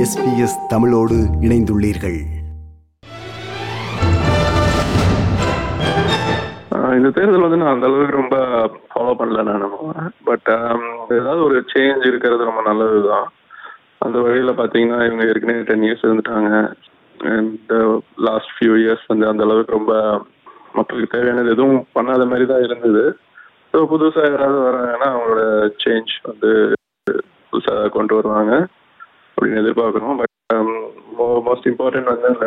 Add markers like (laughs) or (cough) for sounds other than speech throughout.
SBS தமிழோடு இணைந்துள்ளீர்கள். இந்த தேர்தல் வந்து நான் அந்த அளவுக்கு ரொம்ப ஃபாலோ பண்ணல நான் பட் um, ஏதாவது ஒரு சேஞ்ச் இருக்கிறது ரொம்ப நல்லது தான் அந்த வழியில் பார்த்தீங்கன்னா இவங்க ஏற்கனவே டென் இயர்ஸ் இருந்துட்டாங்க. அண்ட் லாஸ்ட் ஃபியூ இயர்ஸ் வந்து அந்த அளவுக்கு ரொம்ப மக்களுக்கு தேவையானது எதுவும் பண்ணாத மாதிரி தான் இருந்தது. ஸோ புதுசாக யாராவது வராங்கன்னா அவங்களோட சேஞ்ச் வந்து புதுசாக கொண்டு வருவாங்க. அப்படின்னு எதிர்பார்க்குறோம். பட் மோஸ்ட் um, இம்பார்ட்டன்ட் வந்து அந்த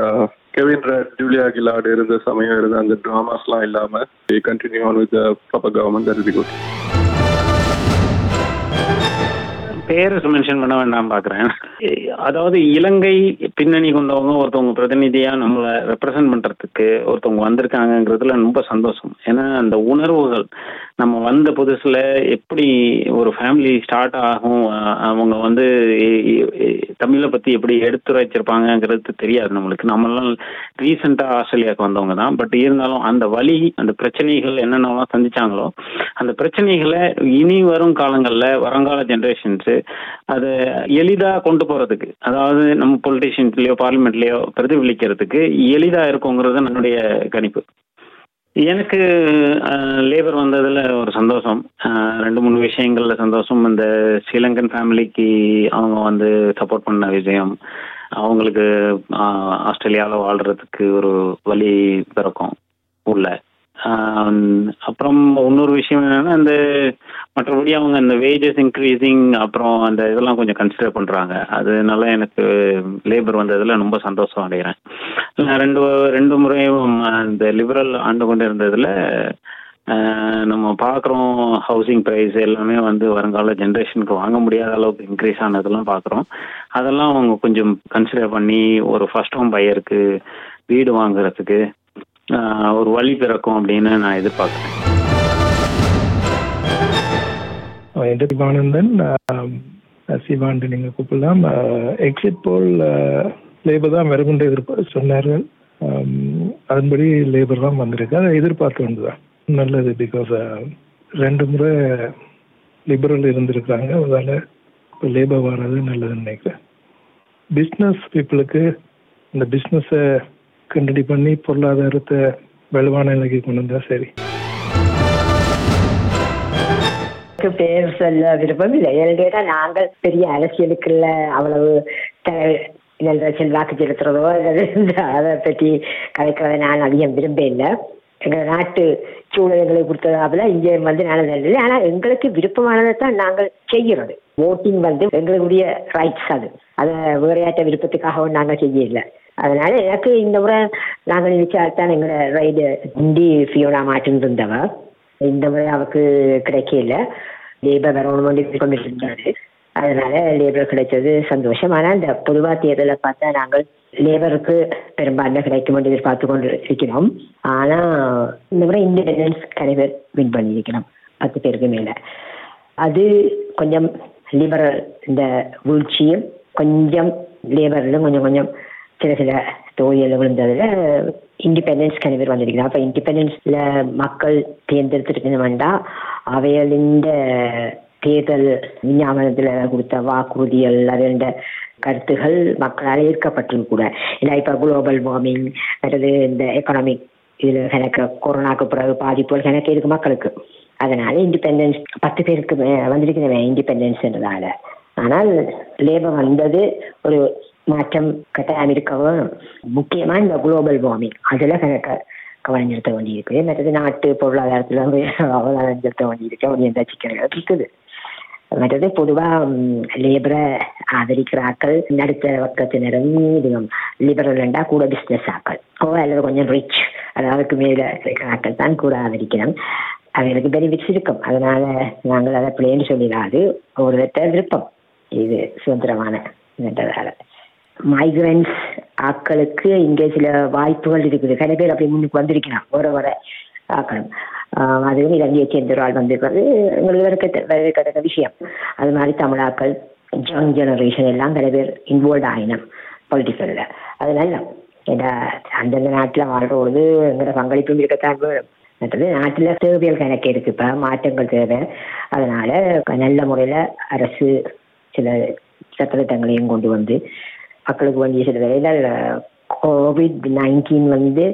கெவின் ரெட் ஜூலியா கிலாட் இருந்த சமயம் இருந்த அந்த ட்ராமாஸ்லாம் இல்லாமல் continue on with proper government that is good பேரை மென்ஷன் பண்ண வேண்டாம் பாக்குறேன். அதாவது இலங்கை பின்னணி கொண்டவங்க ஒருத்தவங்க பிரதிநிதியா நம்மளை ரெப்ரசன்ட் பண்றதுக்கு ஒருத்தவங்க வந்திருக்காங்கங்கிறதுல ரொம்ப சந்தோஷம். ஏன்னா அந்த உணர்வுகள் நம்ம வந்த புதுசுல எப்படி ஒரு ஃபேமிலி ஸ்டார்ட் ஆகும் அவங்க வந்து தமிழை பத்தி எப்படி எடுத்துரைச்சிருப்பாங்கங்கிறது தெரியாது நம்மளுக்கு. நம்மளாம் ரீசெண்டா ஆஸ்திரேலியாவுக்கு வந்தவங்க தான். பட் இருந்தாலும் அந்த வழி அந்த பிரச்சனைகள் என்னென்னலாம் சந்திச்சாங்களோ அந்த பிரச்சனைகளை இனி வரும் காலங்களில் வருங்கால ஜென்ரேஷன்ஸு அதை எளிதா கொண்டு போகிறதுக்கு அதாவது நம்ம பொலிட்டிஷியன்ஸ்லேயோ பார்லிமெண்ட்லேயோ பிரதிபலிக்கிறதுக்கு எளிதா இருக்குங்கிறது என்னுடைய கணிப்பு. எனக்கு லேபர் வந்ததுல ஒரு சந்தோஷம். ரெண்டு மூணு விஷயங்கள்ல சந்தோஷம். இந்த ஸ்ரீலங்கன் ஃபேமிலிக்கு அவங்க வந்து சப்போர்ட் பண்ண விஷயம் அவங்களுக்கு ஆஸ்திரேலியாவில் வாழ்றதுக்கு ஒரு வழி பிறக்கும் உள்ள. அப்புறம் இன்னொரு விஷயம் என்னென்னா இந்த மற்றபடி அவங்க இந்த வேஜஸ் இன்க்ரீசிங் அப்புறம் அந்த இதெல்லாம் கொஞ்சம் கன்சிடர் பண்றாங்க. அதனால எனக்கு லேபர் வந்ததுல ரொம்ப சந்தோஷம் அடைகிறேன். நான் ரெண்டு ரெண்டு முறையும் இந்த லிபரல் ஆண்டு கொண்டு இருந்ததுல நம்ம பார்க்குறோம் ஹவுசிங் ப்ரைஸ் எல்லாமே வந்து வருங்கால ஜென்ரேஷனுக்கு வாங்க முடியாத அளவுக்கு இன்க்ரீஸ் ஆனதெல்லாம் பார்க்குறோம். அதெல்லாம் அவங்க கொஞ்சம் கன்சிடர் பண்ணி ஒரு ஃபர்ஸ்ட் ஹோம் பையருக்கு வீடு வாங்குறதுக்கு ஒரு வழி பிறக்கும் அப்படின்னு நான் எதிர்பார்க்குறேன். என்ற சிவானந்தன்? சிவாண்டு நீங்க கூப்பிடலாம். எக்ஸிட் போல் லேபர் தான் வரும் என்று எதிர்ப்பு சொன்னார்கள். அதன்படி லேபர் தான் வந்திருக்கு. அதை எதிர்பார்க்க வேண்டியதான் நல்லது பிகாஸ் ரெண்டு முறை லிபரல் இருந்திருக்காங்க அதனால இப்போ லேபர் வர்றது நல்லதுன்னு நினைக்கிறேன். பிஸ்னஸ் பீப்புளுக்கு இந்த பிஸ்னஸை கண்டினியூ பண்ணி பொருளாதாரத்தை வலுவான நிலைக்கு கொண்டு வந்தால் சரி. எனக்கு பேர் சொல்ல விருப்பம் இல்லை. ஏன்னு கேட்டா நாங்கள் பெரிய அரசியலுக்குள்ள அவ்வளவு த- இந்த செலுத்துறதோ அதை பற்றி கலைக்கிறத நான் அதிகம் விரும்ப இல்லை. எங்கள் நாட்டு சூழல்களை கொடுத்ததாவில் இங்கே வந்து நல்லது இல்லை. ஆனால் எங்களுக்கு விருப்பமானதை தான் நாங்கள் செய்கிறது. ஓட்டிங் வந்து எங்களுடைய ரைட்ஸ் அது. அதை விளையாட்ட விருப்பத்துக்காகவும் நாங்கள் செய்யல அதனால எனக்கு இந்த முறை நாங்கள் நினைச்சால்தான் எங்களை ரைடு இந்தி ஃபியோனா மாட்டின்னு இருந்தவ. இந்த முறை அவருக்கு கிடைக்கல. லேபர் வரணும் கொண்டு இருந்தாரு அதனால லேபர் கிடைச்சது சந்தோஷம். ஆனால் இந்த பொதுவா தேர்தலை பார்த்தா நாங்கள் லேபருக்கு பெரும்பான்மை கிடைக்கும் என்று எதிர்பார்த்து கொண்டு இருக்கிறோம் ஆனா இந்த முறை இண்டிபெண்டன்ஸ் கலைவர் வின் பண்ணியிருக்கிறோம். பத்து பேருக்கு மேல. அது கொஞ்சம் லிபரல் இந்த வீழ்ச்சியும் கொஞ்சம் லேபரிலும் கொஞ்சம் கொஞ்சம் சில சில தொகுதிகளில் விழுந்ததுல இண்டிபெண்டன்ஸ் கணி பேர் வந்திருக்கிறார் அப்ப இண்டிபெண்டன்ஸ்ல மக்கள் தேர்ந்தெடுத்துட்டு வேண்டாம் அவையலிந்த தேர்தல் விஞ்ஞாபனத்தில் கொடுத்த வாக்குறுதிகள் அதோட கருத்துகள் மக்களால் ஏற்கப்பட்டும் கூட. இல்லை இப்ப குளோபல் வார்மிங் அல்லது இந்த எக்கனாமிக் இதுல எனக்கு கொரோனாக்கு பிறகு பாதிப்புகள் எனக்கு இருக்கு மக்களுக்கு. அதனால இண்டிபெண்டன்ஸ் பத்து பேருக்கு வந்திருக்கிறவன் இண்டிபெண்டன்ஸ்ன்றதால ஆனால் லேபர் வந்தது ஒரு மாற்றம் கட்டாயம் இருக்கவும் முக்கியமா இந்த குளோபல் வார்மிங் அதுல கணக்க கவனம் செலுத்த வேண்டியிருக்கு. மற்றது நாட்டு பொருளாதாரத்துல வந்து அவதானம் செலுத்த வேண்டியிருக்கு. ஒரு எந்த சிக்கல்கள் இருக்குது மற்றது பொதுவா லேபரை ஆதரிக்கிற ஆக்கள் நடுத்தர வர்க்கத்தினரும் இதுவும் லிபரல் ரெண்டா கூட பிசினஸ் ஆக்கள் ஓ அல்லது கொஞ்சம் ரிச் அதாவது மேல இருக்கிற ஆக்கள் தான் கூட ஆதரிக்கணும் அவங்களுக்கு பெனிஃபிட்ஸ் இருக்கும். அதனால நாங்கள் அதை பிள்ளைன்னு சொல்லிடாது. ஒரு விருப்பம். இது சுதந்திரமான இதுன்றதால மைக்ரன்ஸ் ஆக்களுக்கு இங்கே சில வாய்ப்புகள் இருக்குது. சில பேர் அப்படி முன்னுக்கு வந்திருக்கிறான் ஒரு வர ஆக்களும் ஆஹ் அதுவும் இலங்கையை சேர்ந்த ஒரு ஆள் வந்திருக்கிறது. எங்களுக்கு வரக்க வரவேற்கத்தக்க விஷயம். அது மாதிரி தமிழாக்கள் யங் ஜெனரேஷன் எல்லாம் சில பேர் இன்வால்வ் ஆயினம் பொலிட்டிக்கல்ல அது நல்ல ஏன்னா அந்தந்த நாட்டில் வாழ்றபொழுது எங்களோட பங்களிப்பும் இருக்கத்தான் வேணும். மற்றது நாட்டில் தேவைகள் கணக்கு இருக்கு. இப்போ மாற்றங்கள் தேவை. அதனால நல்ல முறையில் அரசு சில சட்டத்திட்டங்களையும் கொண்டு வந்து மக்களுக்கு வேண்டிய சில வேலைகள் கோவிட் நைன்டீன் வந்து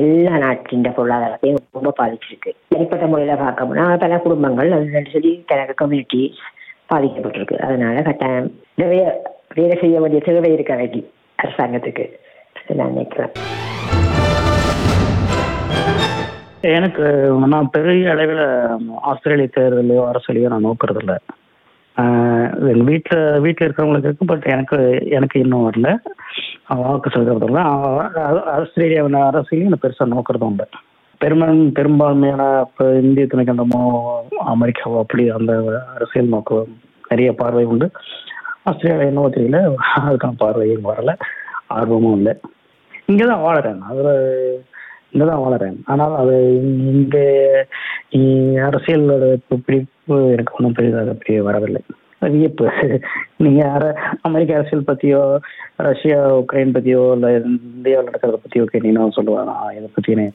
எல்லா நாட்டின் பொருளாதாரத்தையும் ரொம்ப பாதிச்சிருக்கு. தனிப்பட்ட முறையில் பார்க்கணும்னா பல குடும்பங்கள் அது சொல்லி தனக்கு கம்யூனிட்டி பாதிக்கப்பட்டிருக்கு. அதனால கட்டாயம் நிறைய வேலை செய்ய வேண்டிய தேவை இருக்க வேண்டி அரசாங்கத்துக்கு. நான் நினைக்கிறேன். எனக்கு நான் பெரிய அளவில் ஆஸ்திரேலிய தேர்தலையோ அரசியலையோ நான் நோக்கிறது இல்லை எங்கள் வீட்டில் வீட்டில் இருக்கிறவங்களுக்கு இருக்கு பட் எனக்கு எனக்கு இன்னும் வரல. வாக்கு செலுத்துறதில்ல ஆஸ்திரேலியாவின் அரசியலையும் நான் பெருசாக நோக்கிறதும் உண்டு பெருமன் பெரும்பான்மையான இப்போ இந்திய துணைக்கண்டமோ அமெரிக்காவோ அப்படி அந்த அரசியல் நோக்கம் நிறைய பார்வை உண்டு. ஆஸ்திரேலியா என்னவோ தெரியல. அதுக்கான பார்வையும் வரல. ஆர்வமும் இல்லை. இங்கே தான் வாழறேன் அதில் இங்கே தான் வாழறேன். ஆனால் அது இங்கே அரசியலோட பிடிப்பு எனக்கு ஒன்றும் பெரிதாக பெரிய வரவில்லை. வியப்பு. நீங்க அர அமெரிக்க அரசியல் பத்தியோ ரஷ்யா உக்ரைன் பத்தியோ இல்லை இந்தியாவில் நடக்கிறத பத்தியோ கேட்டீங்கன்னா சொல்லுவாங்க இதை பத்தினே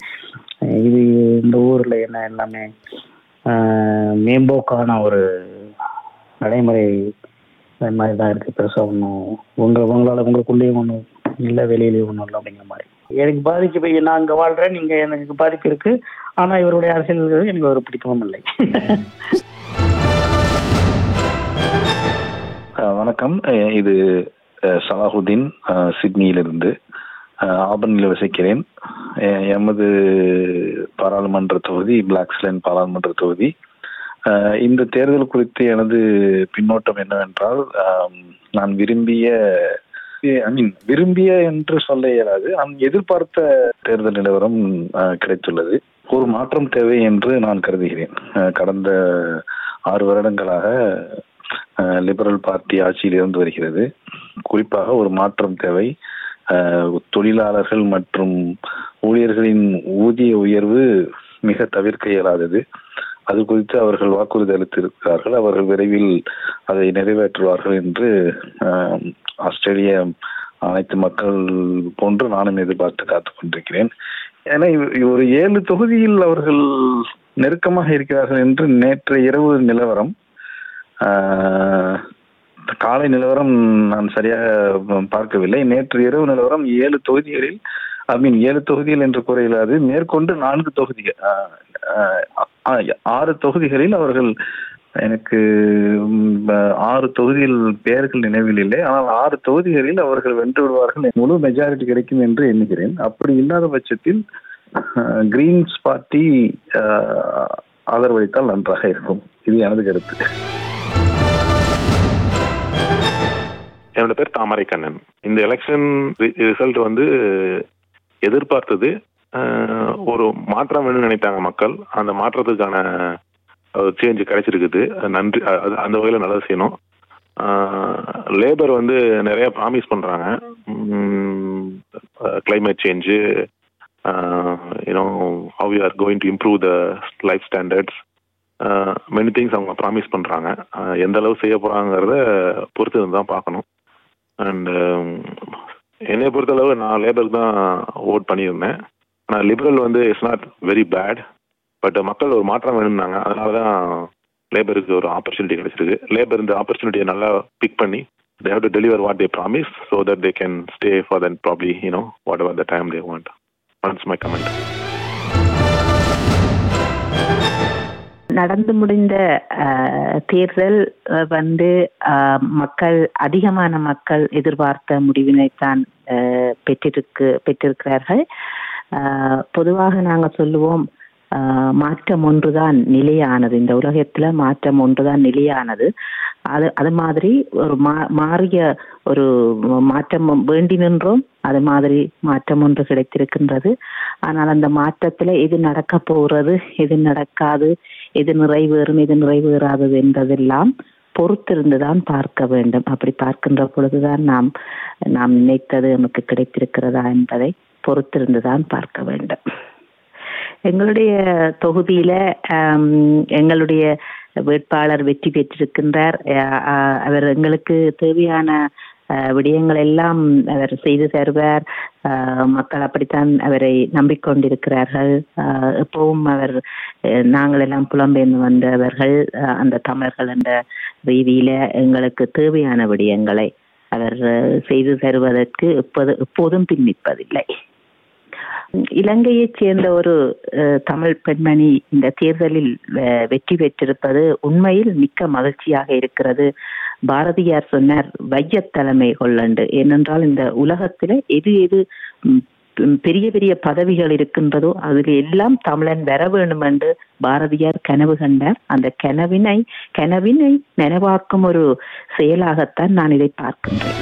இது இந்த ஊர்ல என்ன எல்லாமே மேம்போக்கான ஒரு நடைமுறை மாதிரி தான் இருக்கு. பெருசாக ஒன்றும் உங்க உங்களால் உங்களுக்குள்ளேயும் ஒன்றும் இல்லை வெளியிலேயும் ஒன்றும் இல்லை அப்படிங்கிற மாதிரி. எனக்கு பாதிக்கு நான் அங்கே வாழ்றேன் நீங்க எனக்கு பாதிப்பு இருக்கு. ஆனா இவருடைய அரசியல் எனக்கு ஒரு பிடிக்கவும் இல்லை. (laughs) வணக்கம். இது சலாஹுதீன் சிட்னியிலிருந்து. ஆபனில் வசிக்கிறேன். எமது பாராளுமன்ற தொகுதி பிளாக்ஸ்லைன் பாராளுமன்ற தொகுதி. இந்த தேர்தல் குறித்து எனது பின்னோட்டம் என்னவென்றால் நான் விரும்பிய ஐ மீன் விரும்பிய என்று சொல்ல இயலாது. நான் எதிர்பார்த்த தேர்தல் நிலவரம் கிடைத்துள்ளது. ஒரு மாற்றம் தேவை என்று நான் கருதுகிறேன். கடந்த ஆறு வருடங்களாக லிபரல் பார்ட்டி ஆட்சியில் இருந்து வருகிறது. குறிப்பாக ஒரு மாற்றம் தேவை. தொழிலாளர்கள் மற்றும் ஊழியர்களின் ஊதிய உயர்வு மிக தவிர்க்க இயலாதது. அது குறித்து அவர்கள் வாக்குறுதி அளித்திருக்கிறார்கள். அவர்கள் விரைவில் அதை நிறைவேற்றுவார்கள் என்று ஆஸ்திரேலிய அனைத்து மக்கள் போன்று நானும் எதிர்பார்த்து காத்துக் கொண்டிருக்கிறேன். ஏன்னா ஒரு ஏழு தொகுதியில் அவர்கள் நெருக்கமாக இருக்கிறார்கள் என்று நேற்று இரவு நிலவரம். காலை நிலவரம் நான் சரியாக பார்க்கவில்லை. நேற்று இரவு நிலவரம் ஏழு தொகுதிகளில் ஐ மீன் ஏழு தொகுதிகள் என்று குறையிலாது மேற்கொண்டு நான்கு தொகுதிகள் ஆறு தொகுதிகளில் அவர்கள் எனக்கு ஆறு தொகுதியில் பெயர்கள் நினைவில் இல்லை. ஆனால் ஆறு தொகுதிகளில் அவர்கள் வென்று விடுவார்கள். முழு மெஜாரிட்டி கிடைக்கும் என்று எண்ணுகிறேன். அப்படி இல்லாத பட்சத்தில் கிரீன்ஸ் பார்ட்டி ஆதரவளித்தால் நன்றாக இருக்கும். இது எனது கருத்து. என்னோட பேர் தாமரை கண்ணன். இந்த எலெக்ஷன் ரிசல்ட் வந்து எதிர்பார்த்தது ஒரு மாற்றம் வேணும்னு நினைத்தாங்க மக்கள். அந்த மாற்றத்துக்கான சேஞ்ச் கிடைச்சிருக்குது. நன்றி அந்த வகையில் நல்லது செய்யணும். லேபர் வந்து நிறைய ப்ராமிஸ் பண்ணுறாங்க climate change you know how you are going to improve the life standards many things அவங்க ப்ராமிஸ் பண்ணுறாங்க எந்த அளவு செய்ய போகிறாங்கிறத பொறுத்து இருந்து தான் பார்க்கணும். அண்ட் என்னை பொறுத்தளவு நான் லேபருக்கு தான் ஓட் பண்ணியிருந்தேன். ஆனால் லிபரல் வந்து it's not very bad but மக்கள் ஒரு மாற்றம் வேணும்னாங்க. அதனால தான் லேபருக்கு ஒரு ஆப்பர்ச்சுனிட்டி கிடைச்சிருக்கு. லேபர் இந்த ஆப்பர்ச்சுனிட்டியை நல்லா பிக் பண்ணி they have to deliver what they promise so that they can stay for then probably you know whatever the time they want months my comment நடந்து முடிந்த தேர்தல் வந்து மக்கள் அதிகமான மக்கள் எதிர்பார்த்த முடிவினைத்தான் பெற்றிருக்கு பெற்றிருக்கிறார்கள். பொதுவாக நாங்கள் சொல்லுவோம் மாற்றம் ஒன்றுதான் நிலையானது. இந்த உலகத்துல மாற்றம் ஒன்றுதான் நிலையானது. அது அது மாதிரி ஒரு மா மாறிய ஒரு மாற்றம் வேண்டி நின்றோம். அது மாதிரி மாற்றம் ஒன்று கிடைத்திருக்கின்றது. ஆனால் அந்த மாற்றத்துல எது நடக்க போகிறது எது நடக்காது எது நிறைவேறும் எது நிறைவேறாதது என்பதெல்லாம் பொறுத்திருந்துதான் பார்க்க வேண்டும். அப்படி பார்க்கின்ற பொழுதுதான் நாம் நாம் நினைத்தது நமக்கு கிடைத்திருக்கிறதா என்பதை பொறுத்திருந்துதான் பார்க்க வேண்டும். எங்களுடைய தொகுதியில எங்களுடைய வேட்பாளர் வெற்றி பெற்றிருக்கின்றார். அவர் எங்களுக்கு தேவையான விடயங்கள் எல்லாம் அவர் செய்து தருவார். மக்கள் அப்படித்தான் அவரை நம்பிக்கொண்டிருக்கிறார்கள். எப்பவும் அவர் நாங்கள் எல்லாம் புலம்பெயர்ந்து வந்தவர்கள். அந்த தமிழர்கள் என்ற ரீதியில எங்களுக்கு தேவையான விடயங்களை அவர் செய்து தருவதற்கு எப்போது எப்போதும் பின்னிப்பதில்லை இலங்கையைச் சேர்ந்த ஒரு தமிழ் பெண்மணி இந்த தேர்தலில் வெற்றி பெற்றிருப்பது உண்மையில் மிக்க மகிழ்ச்சியாக இருக்கிறது. பாரதியார் சொன்னார் வைய தலைமை கொள்ளண்டு. ஏனென்றால் இந்த உலகத்தில் எது எது பெரிய பெரிய பதவிகள் இருக்கின்றதோ அதில் எல்லாம் தமிழன் வர வேண்டும் என்று பாரதியார் கனவு கண்டார். அந்த கனவினை கனவினை நனவாக்கும் ஒரு செயலாகத்தான் நான் இதை பார்க்கின்றேன்.